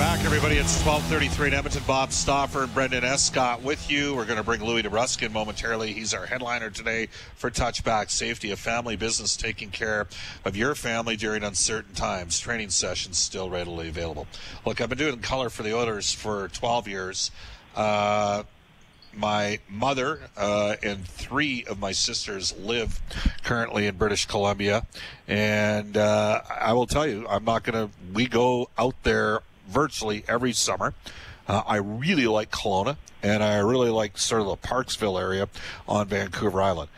Back, everybody. It's 1233 in Edmonton. Bob Stauffer and Brendan Escott with you. We're going to bring Louis DeBrusk in momentarily. He's our headliner today for Touchback Safety, a family business taking care of your family during uncertain times. Training sessions still readily available. Look, I've been doing color for the Oilers for 12 years. Uh, my mother uh, and three of my sisters live currently in British Columbia, and uh, I will tell you, I'm not going to. We go out there virtually every summer. Uh, I really like Kelowna, and I really like sort of the Parksville area on Vancouver Island.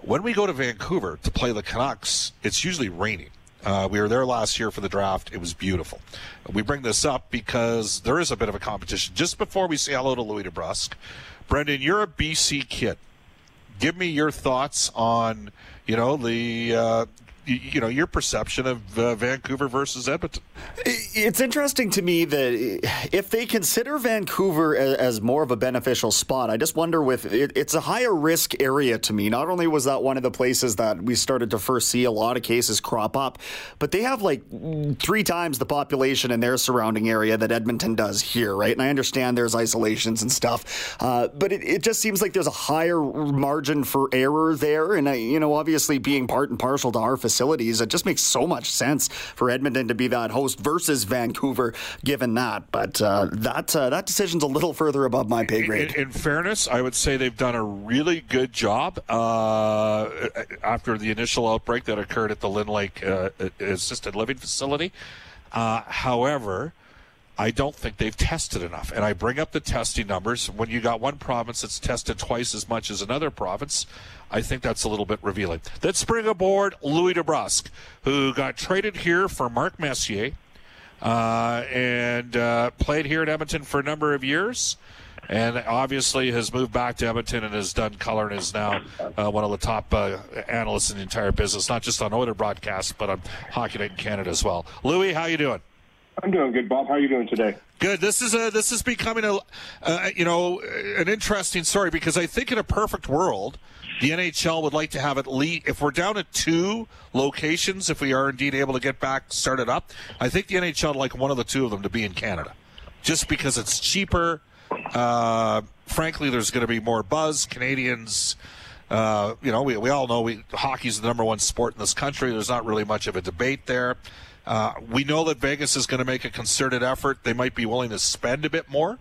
When we go to Vancouver to play the Canucks, it's usually raining. Uh, we were there last year for the draft. It was beautiful. We bring this up because there is a bit of a competition. Just before we say hello to Louis DeBrusk, Brendan, you're a BC kid. Give me your thoughts on, you know, the uh, you know your perception of uh, Vancouver versus Edmonton. It's interesting to me that if they consider Vancouver as more of a beneficial spot, I just wonder with it's a higher risk area to me. Not only was that one of the places that we started to first see a lot of cases crop up, but they have like three times the population in their surrounding area that Edmonton does here, right? And I understand there's isolations and stuff, uh, but it, it just seems like there's a higher margin for error there. And I, you know, obviously being part and parcel to our facility facilities. It just makes so much sense for Edmonton to be that host versus Vancouver, given that. But uh, that uh, that decision's a little further above my pay grade. In, in, fairness, I would say they've done a really good job uh, after the initial outbreak that occurred at the Lynn Lake uh, Assisted Living Facility. Uh, however, I don't think they've tested enough. And I bring up the testing numbers. When you got one province that's tested twice as much as another province, I think that's a little bit revealing. Let's bring aboard Louis DeBrusk, who got traded here for Mark Messier uh, and uh, played here at Edmonton for a number of years. And obviously has moved back to Edmonton and has done color and is now uh, one of the top uh, analysts in the entire business, not just on Oiler broadcasts, but on Hockey Night in Canada as well. Louis, how you doing? I'm doing good, Bob. How are you doing today? Good. This is a this is becoming a uh, you know an interesting story because I think in a perfect world, the NHL would like to have at least if we're down at two locations, if we are indeed able to get back started up, I think the NHL would like one of the two of them to be in Canada, just because it's cheaper. Uh, frankly, there's going to be more buzz. Canadians. Uh, you know, we, we all know we, hockey's the number one sport in this country. There's not really much of a debate there. Uh, we know that Vegas is going to make a concerted effort. They might be willing to spend a bit more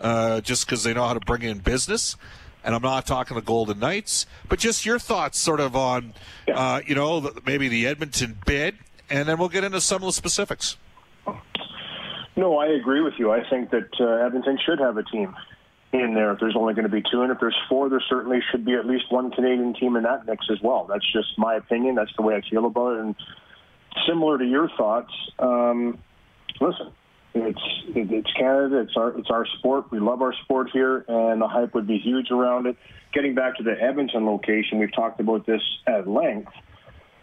uh, just because they know how to bring in business. And I'm not talking the Golden Knights, but just your thoughts sort of on, uh, you know, maybe the Edmonton bid, and then we'll get into some of the specifics. No, I agree with you. I think that uh, Edmonton should have a team in there if there's only going to be two. And if there's four, there certainly should be at least one Canadian team in that mix as well. That's just my opinion. That's the way I feel about it. And similar to your thoughts, um, listen, it's it's Canada. It's our it's our sport. We love our sport here, and the hype would be huge around it. Getting back to the Edmonton location, we've talked about this at length.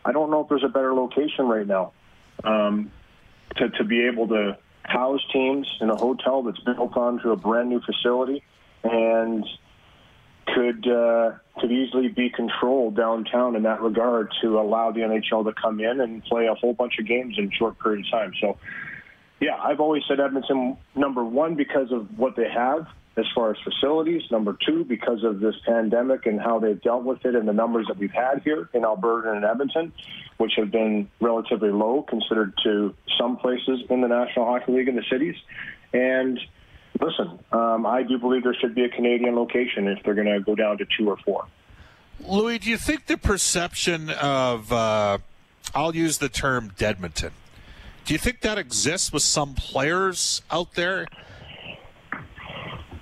I don't know if there's a better location right now um, to to be able to house teams in a hotel that's built onto a brand new facility and could uh, could easily be controlled downtown in that regard to allow the NHL to come in and play a whole bunch of games in a short period of time. So, yeah, I've always said Edmonton number one because of what they have as far as facilities. Number two because of this pandemic and how they've dealt with it and the numbers that we've had here in Alberta and Edmonton, which have been relatively low considered to some places in the National Hockey League in the cities. And listen, um, I do believe there should be a Canadian location if they're going to go down to two or four. Louis, do you think the perception of, uh, I'll use the term Deadmonton, do you think that exists with some players out there?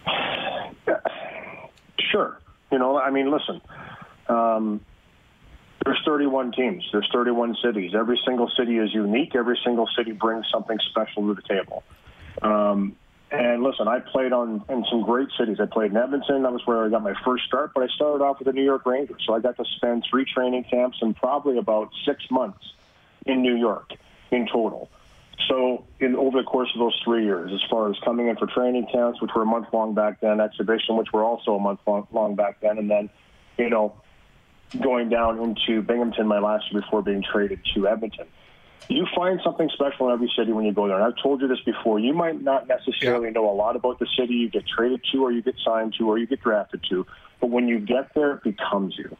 Sure. You know, I mean, listen, um, There's 31 teams. There's 31 cities. Every single city is unique. Every single city brings something special to the table. Um, and listen, I played on in some great cities. I played in Edmonton. That was where I got my first start. But I started off with the New York Rangers, so I got to spend three training camps and probably about six months in New York in total. So, in over the course of those three years, as far as coming in for training camps, which were a month long back then, exhibition, which were also a month long, long back then, and then, you know, going down into Binghamton my last year before being traded to Edmonton. You find something special in every city when you go there. And I've told you this before. You might not necessarily yeah. know a lot about the city you get traded to, or you get signed to, or you get drafted to, but when you get there, it becomes you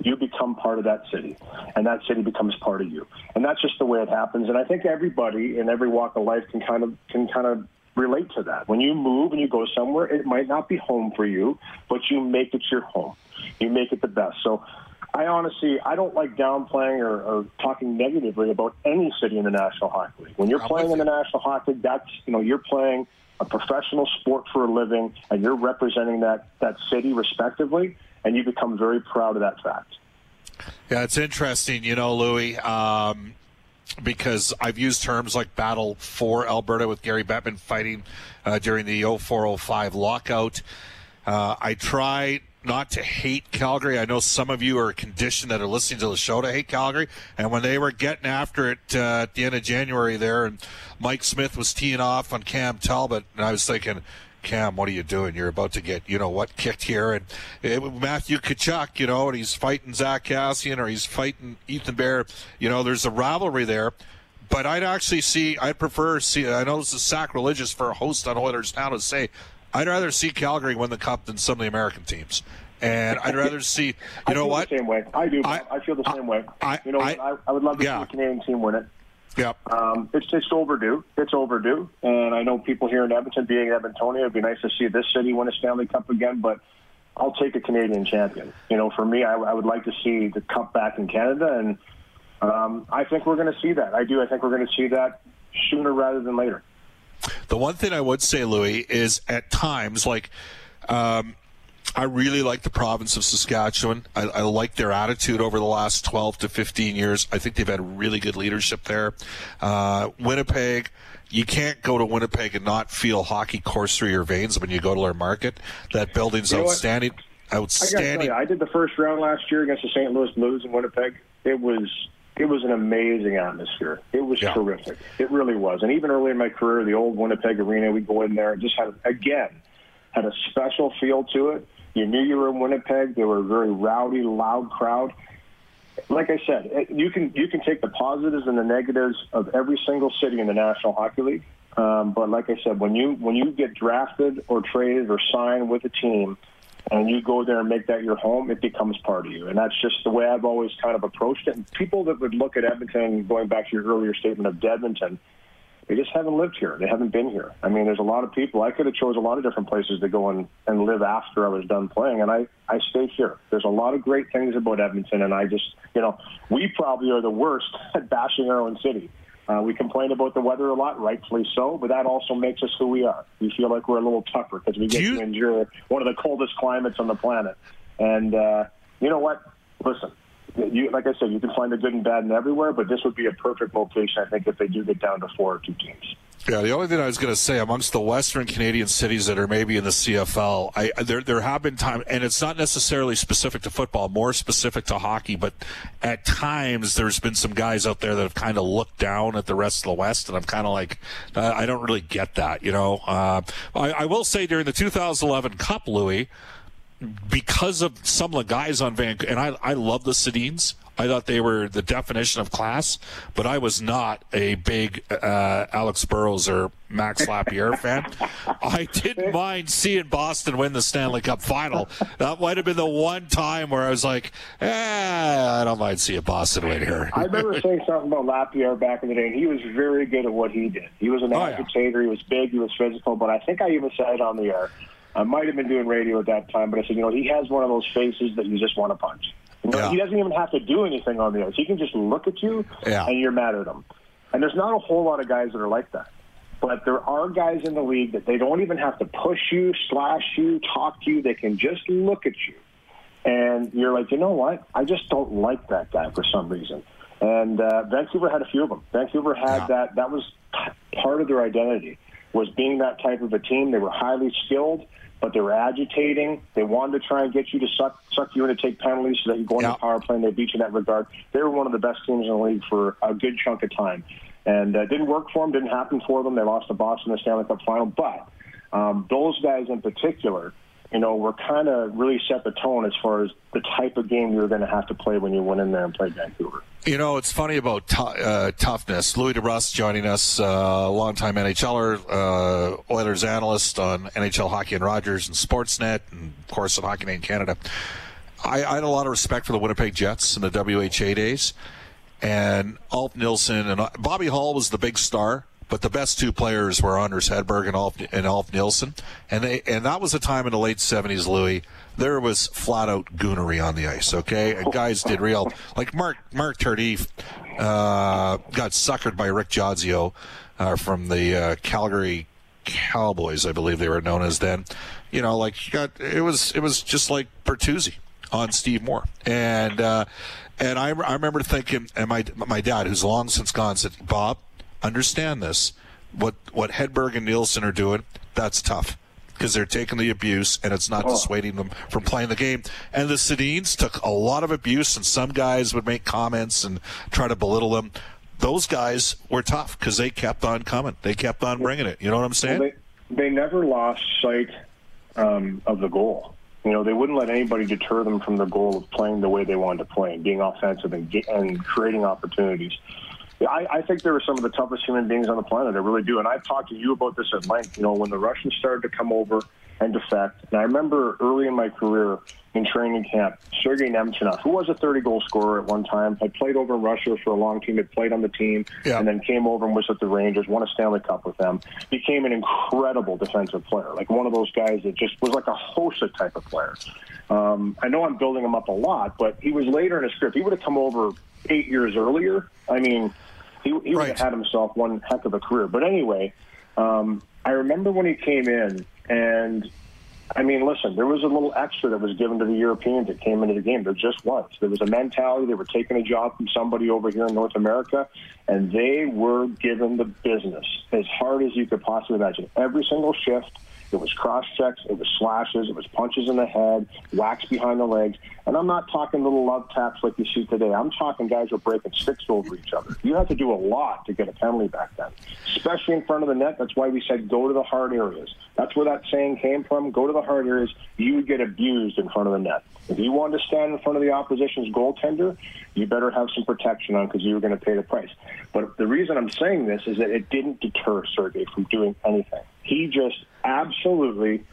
you become part of that city, and that city becomes part of you. And that's just the way it happens. And I think everybody in every walk of life can kind of can kind of relate to that. When you move and you go somewhere, it might not be home for you, but you make it your home. You make it the best. So I honestly, I don't like downplaying or, or talking negatively about any city in the National Hockey League. When you're I'm playing in the National Hockey League, that's you know you're playing a professional sport for a living, and you're representing that that city respectively and you become very proud of that fact. Yeah, it's interesting, you know, Louis, um, because I've used terms like battle for Alberta with Gary Bettman fighting uh, during the 0405 lockout. Uh, I try not to hate Calgary. I know some of you are conditioned that are listening to the show to hate Calgary. And when they were getting after it uh, at the end of January there, and Mike Smith was teeing off on Cam Talbot, and I was thinking, Cam, what are you doing? You're about to get, you know, what kicked here. And it, Matthew Tkachuk, you know, and he's fighting Zack Kassian or he's fighting Ethan Bear. You know, there's a rivalry there. But I'd actually see, I'd prefer see, I know this is sacrilegious for a host on Oilers now to say, I'd rather see Calgary win the cup than some of the American teams. And I'd rather see, you know what? same way. I do. I, I feel the same way. I, you know, I, I, would love to yeah. see a Canadian team win it. Yep. Um, it's it's overdue. It's overdue, and I know people here in Edmonton, being Edmontonian, it'd be nice to see this city win a Stanley Cup again. But I'll take a Canadian champion. You know, for me, I, I would like to see the cup back in Canada, and um, I think we're going to see that. I do. I think we're going to see that sooner rather than later. The one thing I would say, Louis, is at times like. Um, I really like the province of Saskatchewan. I, I, like their attitude over the last 12 to 15 years. I think they've had really good leadership there. Uh, Winnipeg, you can't go to Winnipeg and not feel hockey course through your veins when you go to their market. That building's you know outstanding. Outstanding. I, I did the first round last year against the St. Louis Blues in Winnipeg. It was it was an amazing atmosphere. It was yeah. terrific. It really was. And even early in my career, the old Winnipeg Arena, we'd go in there and just had again had a special feel to it you knew you were in Winnipeg. They were a very rowdy, loud crowd. Like I said, you can you can take the positives and the negatives of every single city in the National Hockey League. Um, but like I said, when you when you get drafted or traded or signed with a team, and you go there and make that your home, it becomes part of you. And that's just the way I've always kind of approached it. And people that would look at Edmonton, going back to your earlier statement of Edmonton, they just haven't lived here. They haven't been here. I mean, there's a lot of people. I could have chose a lot of different places to go and, and live after I was done playing, and I, I stayed here. There's a lot of great things about Edmonton, and I just, you know, we probably are the worst at bashing our own city. Uh, we complain about the weather a lot, rightfully so, but that also makes us who we are. We feel like we're a little tougher because we get you... to endure one of the coldest climates on the planet. And uh, you know what? Listen, you, like I said, you can find the good and bad in everywhere, but this would be a perfect location, I think, if they do get down to four or two teams. Yeah, the only thing I was going to say amongst the Western Canadian cities that are maybe in the CFL, I, there there have been times, and it's not necessarily specific to football, more specific to hockey. But at times, there's been some guys out there that have kind of looked down at the rest of the West, and I'm kind of like, I don't really get that, you know. Uh, I, I will say during the 2011 Cup, Louis because of some of the guys on Vancouver, and I, I love the Sedins. I thought they were the definition of class, but I was not a big uh, Alex Burrows or Max Lapierre fan. I didn't mind seeing Boston win the Stanley Cup final. That might have been the one time where I was like, eh, I don't mind seeing Boston win here. I remember saying something about Lapierre back in the day, and he was very good at what he did. He was an oh, agitator, yeah. he was big, he was physical, but I think I even said it on the air. I might have been doing radio at that time, but I said, you know, he has one of those faces that you just want to punch. You know, yeah. He doesn't even have to do anything on the ice. He can just look at you, yeah. and you're mad at him. And there's not a whole lot of guys that are like that. But there are guys in the league that they don't even have to push you, slash you, talk to you. They can just look at you And you're like, you know what? I just don't like that guy for some reason. And uh, Vancouver had a few of them. Vancouver had yeah. that. That was part of their identity was being that type of a team. They were highly skilled, but they were agitating. They wanted to try and get you to suck suck you in to take penalties so that you go into yeah. the power play and they beat you in that regard. They were one of the best teams in the league for a good chunk of time. And uh, didn't work for them, didn't happen for them. They lost to Boston in the Stanley Cup final. But um, those guys in particular – you know, were kind of really set the tone as far as the type of game you were going to have to play when you went in there and played Vancouver. You know, it's funny about t- uh, toughness. Louis DeBrusk joining us, uh, longtime NHLer, uh, Oilers analyst on NHL Hockey and Rogers and Sportsnet, and of course on Hockey Night in Canada. I, I had a lot of respect for the Winnipeg Jets in the WHA days, and Ulf Nilsson and uh, Bobby Hull was the big star but the best two players were Anders Hedberg and Ulf, and Ulf Nilsson, and they and that was a time in the late '70s, Louis. There was flat out goonery on the ice. Okay, and guys did real like Mark Marc Tardif uh, got suckered by Rick Jodzio uh, from the uh, Calgary Cowboys, I believe they were known as then. You know, like got it was it was just like Bertuzzi on Steve Moore, and uh, and I, I remember thinking, and my my dad, who's long since gone, said, Bob understand this. What what Hedberg and Nilsson are doing, that's tough because they're taking the abuse and it's not oh. dissuading them from playing the game. And the Sedins took a lot of abuse, and some guys would make comments and try to belittle them. Those guys were tough because they kept on coming. They kept on bringing it. You know what I'm saying? Well, they, they never lost sight um, of the goal. You know, they wouldn't let anybody deter them from the goal of playing the way they wanted to play and being offensive and, and creating opportunities. I, I think there are some of the toughest human beings on the planet. I really do. And I've talked to you about this at length. You know, when the Russians started to come over and defect, and I remember early in my career in training camp, Sergei Nemchinov, who was a 30 goal scorer at one time, had played over in Russia for a long team, had played on the team, yeah. and then came over and was at the Rangers, won a Stanley Cup with them, became an incredible defensive player, like one of those guys that just was like a Hossa type of player. Um, I know I'm building him up a lot, but he was later in his career. If he would have come over eight years earlier, I mean, he, he would have had himself one heck of a career. But anyway, um, I remember when he came in, and I mean, listen, there was a little extra that was given to the Europeans that came into the game. There just was. There was a mentality. They were taking a job from somebody over here in North America, and they were given the business as hard as you could possibly imagine. Every single shift it was cross checks, it was slashes, it was punches in the head, whacks behind the legs. And I'm not talking little love taps like you see today. I'm talking guys were breaking sticks over each other. You had to do a lot to get a penalty back then, especially in front of the net. That's why we said go to the hard areas. That's where that saying came from. Go to the hard areas. You would get abused in front of the net. If you wanted to stand in front of the opposition's goaltender, you better have some protection on because you were going to pay the price. But the reason I'm saying this is that it didn't deter Sergey from doing anything. He just absolutely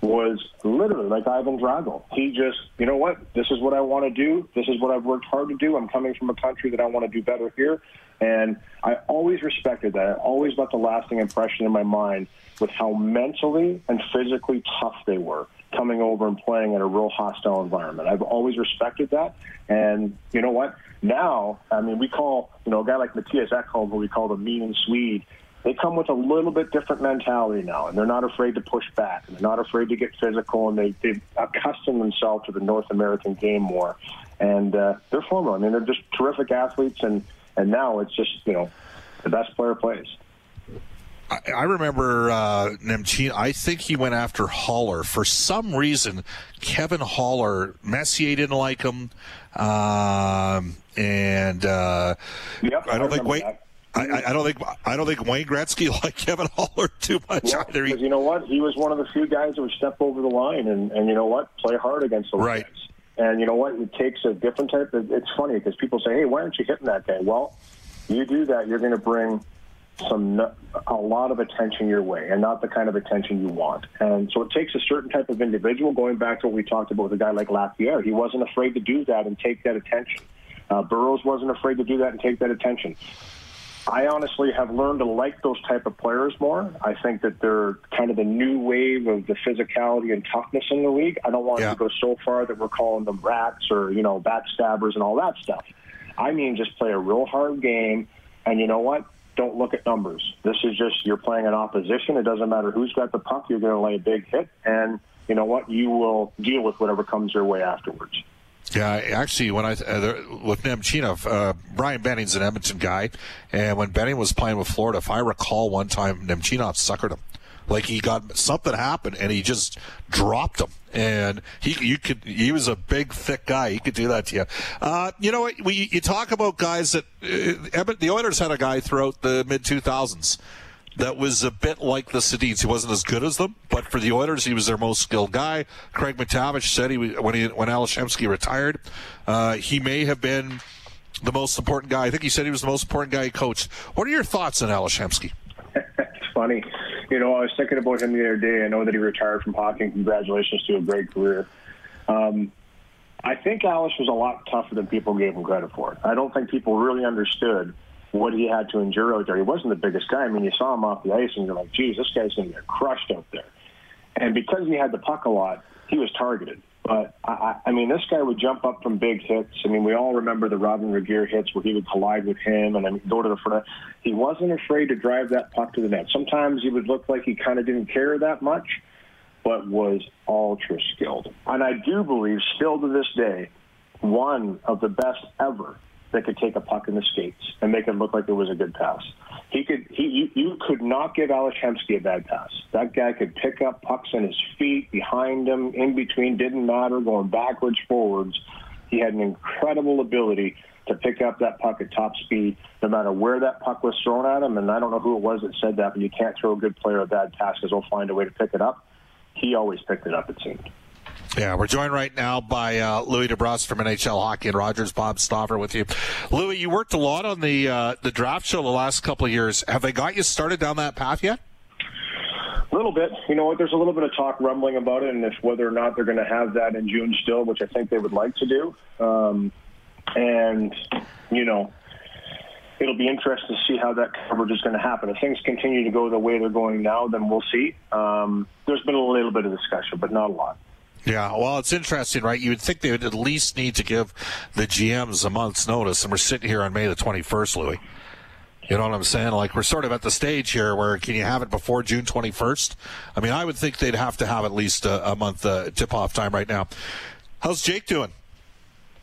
was literally like Ivan Drago. He just, you know what? This is what I want to do. This is what I've worked hard to do. I'm coming from a country that I want to do better here. And I always respected that. I always left a lasting impression in my mind with how mentally and physically tough they were coming over and playing in a real hostile environment. I've always respected that. And you know what? Now, I mean, we call, you know, a guy like Mattias Ekholm, who we call the mean Swede, they come with a little bit different mentality now, and they're not afraid to push back, and they're not afraid to get physical, and they, they've accustomed themselves to the North American game more. And uh, they're formidable. I mean, they're just terrific athletes, and, and now it's just, you know, the best player plays. I remember uh, Nemchin. I think he went after Haller for some reason. Kevin Haller, Messier didn't like him, um, and uh, yep, I don't I think wait. I, I, don't think I don't think Wayne Gretzky liked Kevin Haller too much yeah, either. Because you know what, he was one of the few guys that would step over the line, and, and you know what, play hard against those right. guys. And you know what, it takes a different type. Of, it's funny because people say, "Hey, why aren't you hitting that guy?" Well, you do that, you're going to bring some a lot of attention your way and not the kind of attention you want. And so it takes a certain type of individual. Going back to what we talked about with a guy like Lapierre, he wasn't afraid to do that and take that attention. Uh, Burrows wasn't afraid to do that and take that attention. I honestly have learned to like those type of players more. I think that they're kind of the new wave of the physicality and toughness in the league. I don't want yeah. to go so far that we're calling them rats or you know backstabbers and all that stuff. I mean, just play a real hard game, and you know what? Don't look at numbers. This is just you're playing an opposition. It doesn't matter who's got the puck. You're going to lay a big hit, and you know what, you will deal with whatever comes your way afterwards. Yeah, actually, when I uh, with Nemchinov, uh, Brian Benning's an Edmonton guy, and when Benning was playing with Florida, if I recall, one time Nemchinov suckered him. Like he got something happened and he just dropped him. And he, you could, he was a big, thick guy. He could do that to you. Uh, you know what? We, you talk about guys that, uh, the Oilers had a guy throughout the mid 2000s that was a bit like the Sedins. He wasn't as good as them, but for the Oilers, he was their most skilled guy. Craig MacTavish said he when he when Ales Hemsky retired, uh, he may have been the most important guy. I think he said he was the most important guy he coached. What are your thoughts on Ales Hemsky? it's funny. You know, I was thinking about him the other day. I know that he retired from hockey. Congratulations to a great career. Um, I think Ales was a lot tougher than people gave him credit for. I don't think people really understood what he had to endure out there. He wasn't the biggest guy. I mean, you saw him off the ice and you're like, geez, this guy's going to get crushed out there. And because he had the puck a lot, he was targeted. But I, I mean, this guy would jump up from big hits. I mean, we all remember the Robyn Regehr hits where he would collide with him and then go to the front. He wasn't afraid to drive that puck to the net. Sometimes he would look like he kind of didn't care that much, but was ultra skilled. And I do believe, still to this day, one of the best ever that could take a puck in the skates and make it look like it was a good pass. He could he you, you could not give Ales Hemsky a bad pass. That guy could pick up pucks in his feet, behind him, in between, didn't matter, going backwards, forwards. He had an incredible ability to pick up that puck at top speed, no matter where that puck was thrown at him. And I don't know who it was that said that, but you can't throw a good player a bad pass because they'll find a way to pick it up. He always picked it up, it seemed. Yeah, we're joined right now by uh, Louis DeBrusk from NHL Hockey and Rogers. Bob Stauffer with you. Louis, you worked a lot on the uh, the draft show the last couple of years. Have they got you started down that path yet? A little bit. You know, there's a little bit of talk rumbling about it, and if whether or not they're going to have that in June still, which I think they would like to do. Um, and you know, it'll be interesting to see how that coverage is going to happen. If things continue to go the way they're going now, then we'll see. Um, there's been a little bit of discussion, but not a lot. Yeah, well, it's interesting, right? You would think they would at least need to give the GMs a month's notice, and we're sitting here on May the 21st, Louis. You know what I'm saying? Like we're sort of at the stage here where can you have it before June 21st? I mean, I would think they'd have to have at least a, a month uh, tip-off time right now. How's Jake doing?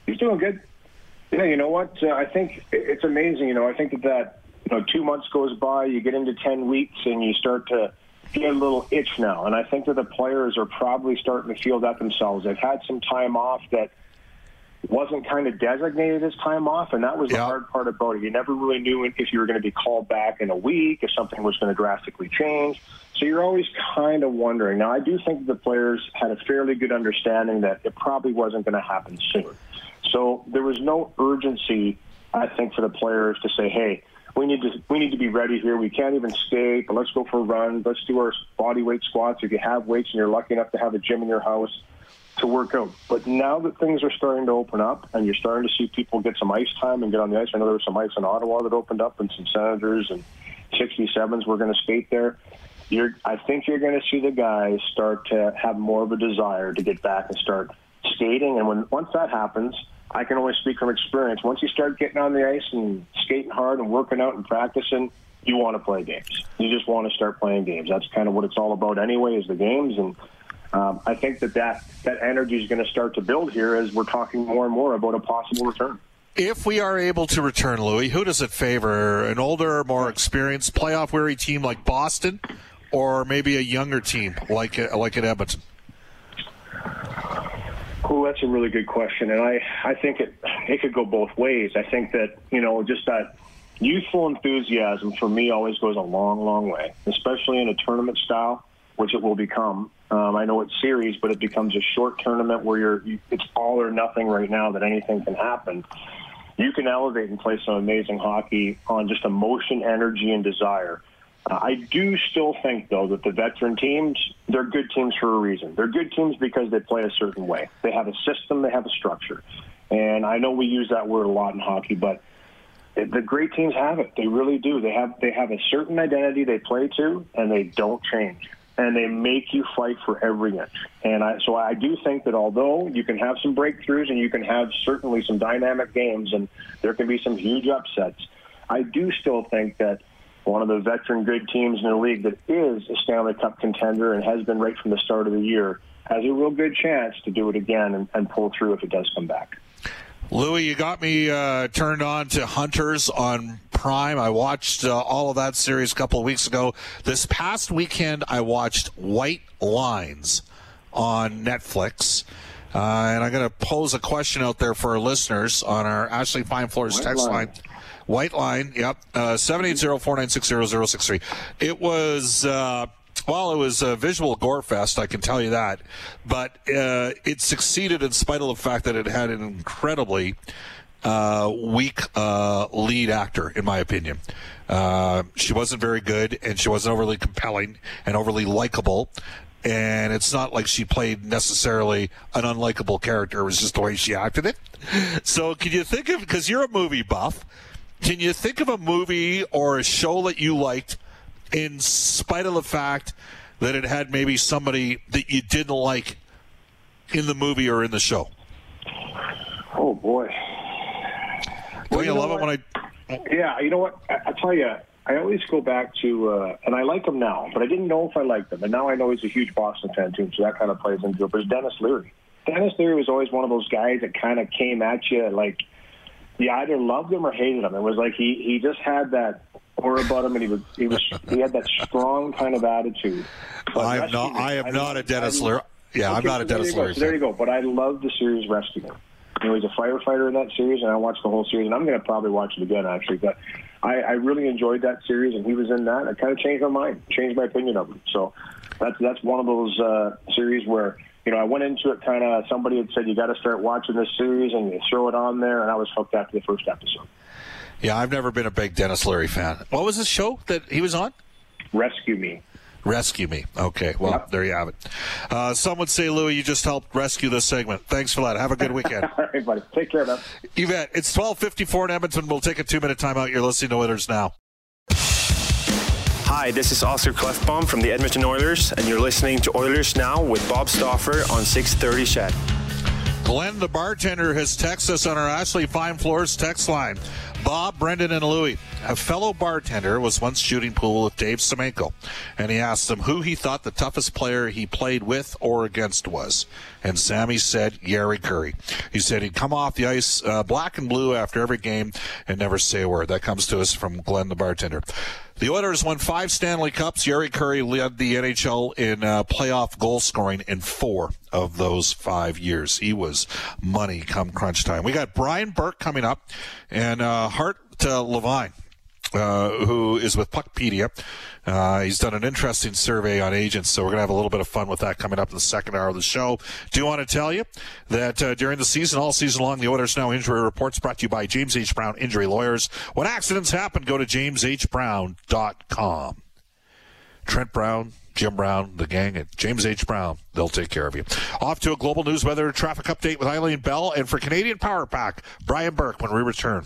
He's doing good. Yeah, you know what? Uh, I think it's amazing. You know, I think that that you know two months goes by, you get into 10 weeks, and you start to get a little itch now. And I think that the players are probably starting to feel that themselves. They've had some time off that wasn't kind of designated as time off, and that was the hard part about it. You never really knew if you were going to be called back in a week, if something was going to drastically change. So you're always kind of wondering. Now, I do think the players had a fairly good understanding that it probably wasn't going to happen soon. So there was no urgency, I think, for the players to say, hey, we need to we need to be ready here. We can't even skate, but let's go for a run. Let's do our body weight squats. If you have weights and you're lucky enough to have a gym in your house to work out. But now that things are starting to open up and you're starting to see people get some ice time and get on the ice, I know there was some ice in Ottawa that opened up and some Senators and 67s were going to skate there. You're, I think you're going to see the guys start to have more of a desire to get back and start skating. And when once that happens, I can only speak from experience. Once you start getting on the ice and skating hard and working out and practicing, you want to play games. You just want to start playing games. That's kind of what it's all about anyway, is the games. And um, I think that, that that energy is going to start to build here as we're talking more and more about a possible return. If we are able to return, Louis, who does it favor? An older, more experienced, playoff weary team like Boston, or maybe a younger team like like at Edmonton? Oh, that's a really good question, and I I think it it could go both ways. I think that you know just that youthful enthusiasm for me always goes a long, long way, especially in a tournament style, which it will become. Um, I know it's series, but it becomes a short tournament where you're you, it's all or nothing right now that anything can happen. You can elevate and play some amazing hockey on just emotion, energy, and desire. Uh, I do still think, though, that the veteran teams, they're good teams for a reason. They're good teams because they play a certain way. They have a system, they have a structure. And I know we use that word a lot in hockey, but the great teams have it. They really do. They have they have a certain identity they play to, and they don't change. And they make you fight for every inch. And I, so I do think that although you can have some breakthroughs and you can have certainly some dynamic games, and there can be some huge upsets, I do still think that one of the veteran good teams in the league that is a Stanley Cup contender and has been right from the start of the year, has a real good chance to do it again and, and pull through if it does come back. Louis, you got me uh, turned on to Hunters on Prime. I watched uh, all of that series a couple of weeks ago. This past weekend, I watched White Lines on Netflix. Uh, and I'm going to pose a question out there for our listeners on our Ashley Fine Floors text line. line. White line, yep, uh, 780 It was. Uh, well, it was a visual gore fest, I can tell you that. But uh, it succeeded in spite of the fact that it had an incredibly uh, weak uh, lead actor, in my opinion. Uh, she wasn't very good, and she wasn't overly compelling and overly likable. And it's not like she played necessarily an unlikable character. It was just the way she acted it. So, can you think of, because you're a movie buff, can you think of a movie or a show that you liked in spite of the fact that it had maybe somebody that you didn't like in the movie or in the show? Oh boy! Don't well, you, you love it when I? Yeah, you know what? I, I tell you, I always go back to, uh, and I like him now, but I didn't know if I liked him, and now I know he's a huge Boston fan too, so that kind of plays into it. But it's Denis Leary. Denis Leary was always one of those guys that kind of came at you like you either loved him or hated him. It was like he he just had that aura about him, and he was he was he had that strong kind of attitude. I am not. I am I not a Denis Leary. Yeah, okay, I'm not a Denis Leary. So there you go. But I love the series Rescue. You know, he's a firefighter in that series, and I watched the whole series, and I'm going to probably watch it again actually. But I, I really enjoyed that series, and he was in that. It kind of changed my mind, changed my opinion of him. So that's that's one of those uh, series where you know, I went into it kind of, somebody had said, you got to start watching this series and you throw it on there, and I was hooked after the first episode. Yeah, I've never been a big Denis Leary fan. What was the show that he was on? Rescue Me. Rescue Me. Okay, well, yep. there you have it. Uh, some would say, Louis, you just helped rescue this segment. Thanks for that. Have a good weekend. All right, buddy. Take care, man. Yvette, it's 1254 in Edmonton. We'll take a two-minute timeout. You're listening to Winners Now. Hi, this is Oscar Klefbom from the Edmonton Oilers, and you're listening to Oilers Now with Bob Stauffer on 630 CHED. Glenn, the bartender, has texted us on our Ashley Fine Floors text line. Bob, Brendan, and Louie. A fellow bartender was once shooting pool with Dave Semenko, and he asked him who he thought the toughest player he played with or against was. And Sammy said Jari Kurri. He said he'd come off the ice uh, black and blue after every game and never say a word. That comes to us from Glenn, the bartender. The Oilers won five Stanley Cups. Jari Kurri led the NHL in uh, playoff goal scoring in four of those five years. He was money come crunch time. We got Brian Burke coming up and uh, Hart Levine. Uh, who is with Puckpedia. Uh, he's done an interesting survey on agents, so we're going to have a little bit of fun with that coming up in the second hour of the show. Do want to tell you that uh, during the season, all season long, the Oilers Now Injury Reports brought to you by James H. Brown Injury Lawyers. When accidents happen, go to jameshbrown.com. Trent Brown, Jim Brown, the gang at James H. Brown. They'll take care of you. Off to a global news weather traffic update with Eileen Bell. And for Canadian Power Pack, Brian Burke when we return.